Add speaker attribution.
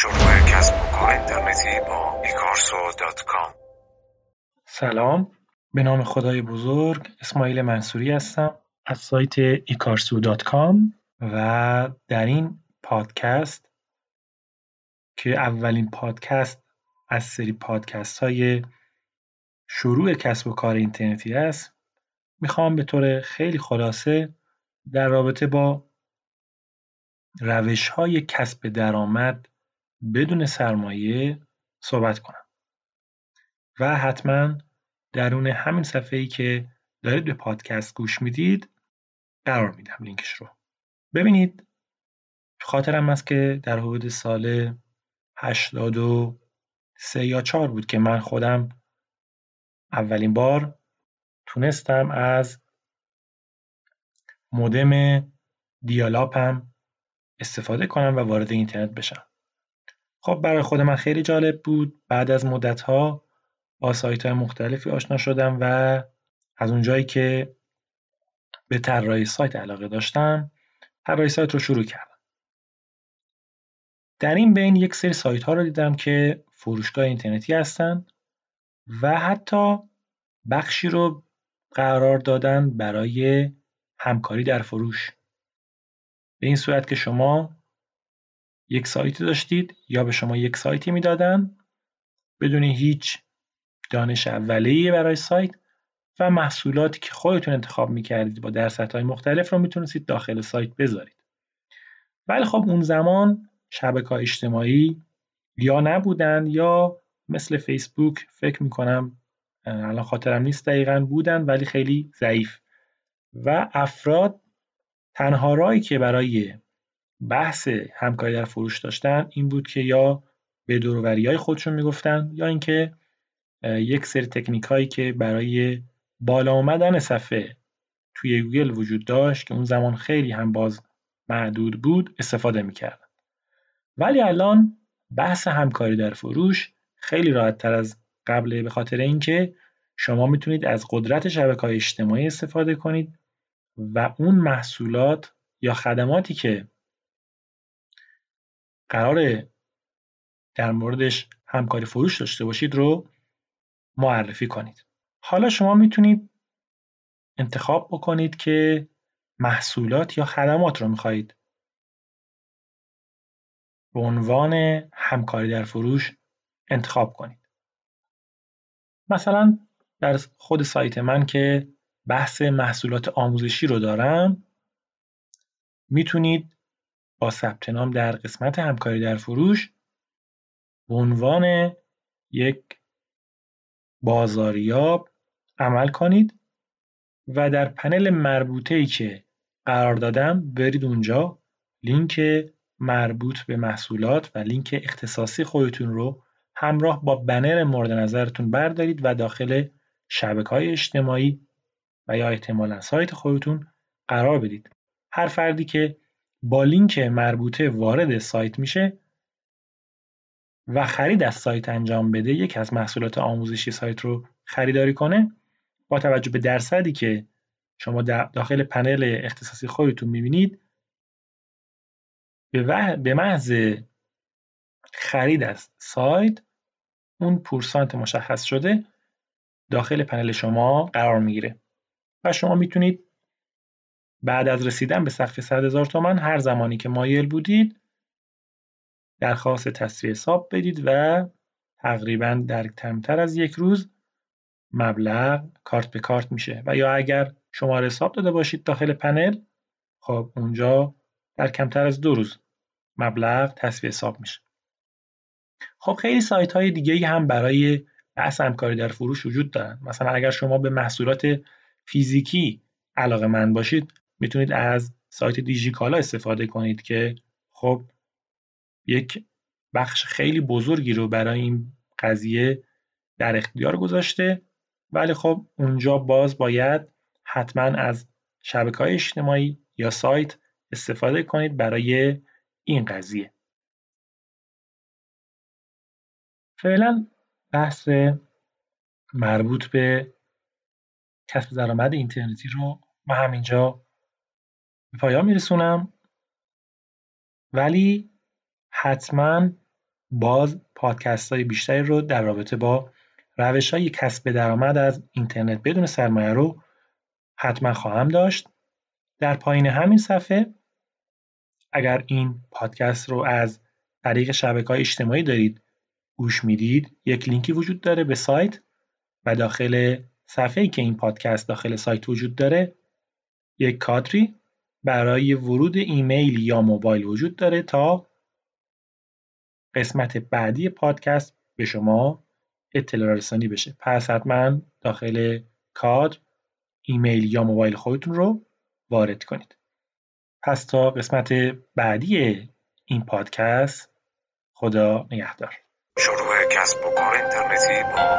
Speaker 1: شروع کسب و کار اینترنتی با dot com.
Speaker 2: سلام به نام خدای بزرگ اسماعیل منصوری هستم. از سایت ایکارسو dot com. و در این پادکست که اولین پادکست از سری پادکست های شروع کسب و کار اینترنتی است می‌خوام به طور خیلی خلاصه در رابطه با روش های کسب درآمد بدون سرمایه صحبت کنم. و حتما درون همین صفحه ای که دارید به پادکست گوش می‌دید قرار میدم لینکش رو. ببینید خاطرم است که در حدود سال 83 یا 4 بود که من خودم اولین بار تونستم از مودم دیالاپم استفاده کنم و وارد اینترنت بشم. خب برای خود من خیلی جالب بود. بعد از مدت ها با سایت های مختلفی آشنا شدم و از اونجایی که به طراحی سایت علاقه داشتم طراحی سایت رو شروع کردم. در این بین یک سری سایت ها رو دیدم که فروشگاه اینترنتی هستن و حتی بخشی رو قرار دادن برای همکاری در فروش. به این صورت که شما یک سایتی داشتید یا به شما یک سایتی می‌دادن؟ بدون هیچ دانش اولیه برای سایت و محصولاتی که خودتون انتخاب می‌کردید با درصدهای مختلف رو می‌تونستید داخل سایت بذارید. ولی خب اون زمان شبکه اجتماعی یا نبودن یا مثل فیسبوک فکر می‌کنم الان خاطرم نیست دقیقا بودن ولی خیلی ضعیف. و افراد تنها راهی که برای بحث همکاری در فروش داشتن این بود که یا به دوروری های خودشون می‌گفتن یا اینکه یک سری تکنیک هایی که برای بالا آمدن صفحه توی گوگل وجود داشت که اون زمان خیلی هم باز محدود بود استفاده می‌کردن. ولی الان بحث همکاری در فروش خیلی راحت تر از قبل به خاطر اینکه شما می‌تونید از قدرت شبکه های اجتماعی استفاده کنید و اون محصولات یا خدماتی که قرار در موردش همکاری فروش داشته باشید رو معرفی کنید. حالا شما می‌تونید انتخاب بکنید که محصولات یا خدمات رو می‌خواهید به عنوان همکاری در فروش انتخاب کنید. مثلا در خود سایت من که بحث محصولات آموزشی رو دارم می‌تونید با ثبت نام در قسمت همکاری در فروش به عنوان یک بازاریاب عمل کنید و در پنل مربوطه ای که قرار دادم برید اونجا لینک مربوط به محصولات و لینک اختصاصی خودتون رو همراه با بنر مورد نظرتون بردارید و داخل شبکه های اجتماعی و یا احتمالا سایت خودتون قرار بدید. هر فردی که با لینک مربوطه وارد سایت میشه و خرید از سایت انجام بده. یکی از محصولات آموزشی سایت رو خریداری کنه با توجه به درصدی که شما داخل پنل اختصاصی خودتون می‌بینید به محض خرید از سایت اون پورسانت مشخص شده داخل پنل شما قرار می‌گیره. و شما می‌تونید بعد از رسیدن به سقف 100 هزار تومن هر زمانی که مایل بودید درخواست تصویه حساب بدید و تقریبا در کمتر از یک روز مبلغ کارت به کارت میشه. و یا اگر شما حساب داده باشید داخل پنل خب اونجا در کمتر از دو روز مبلغ تصویه حساب میشه. خب خیلی سایت های دیگه هم برای بحث همکاری در فروش وجود دارن. مثلا اگر شما به محصولات فیزیکی علاقه من باشید می‌تونید از سایت دیجیکالا استفاده کنید که خب یک بخش خیلی بزرگی رو برای این قضیه در اختیار گذاشته. ولی خب اونجا باز باید حتما از شبکه های اجتماعی یا سایت استفاده کنید برای این قضیه. فعلا بحث مربوط به کسب درآمد اینترنتی رو من همینجا به پایان میرسونم. ولی حتما باز پادکست های بیشتری رو در رابطه با روش های کسب درآمد از اینترنت بدون سرمایه رو حتما خواهم داشت. در پایین همین صفحه اگر این پادکست رو از طریق شبکه های اجتماعی دارید گوش می‌دید یک لینکی وجود داره به سایت و داخل صفحه ای که این پادکست داخل سایت وجود داره یک کادری برای ورود ایمیل یا موبایل وجود داره تا قسمت بعدی پادکست به شما اطلاع رسانی بشه. پس حتما داخل کادر ایمیل یا موبایل خودتون رو وارد کنید. پس تا قسمت بعدی این پادکست خدا نگهدار.
Speaker 1: شروع کسب و کار اینترنتی با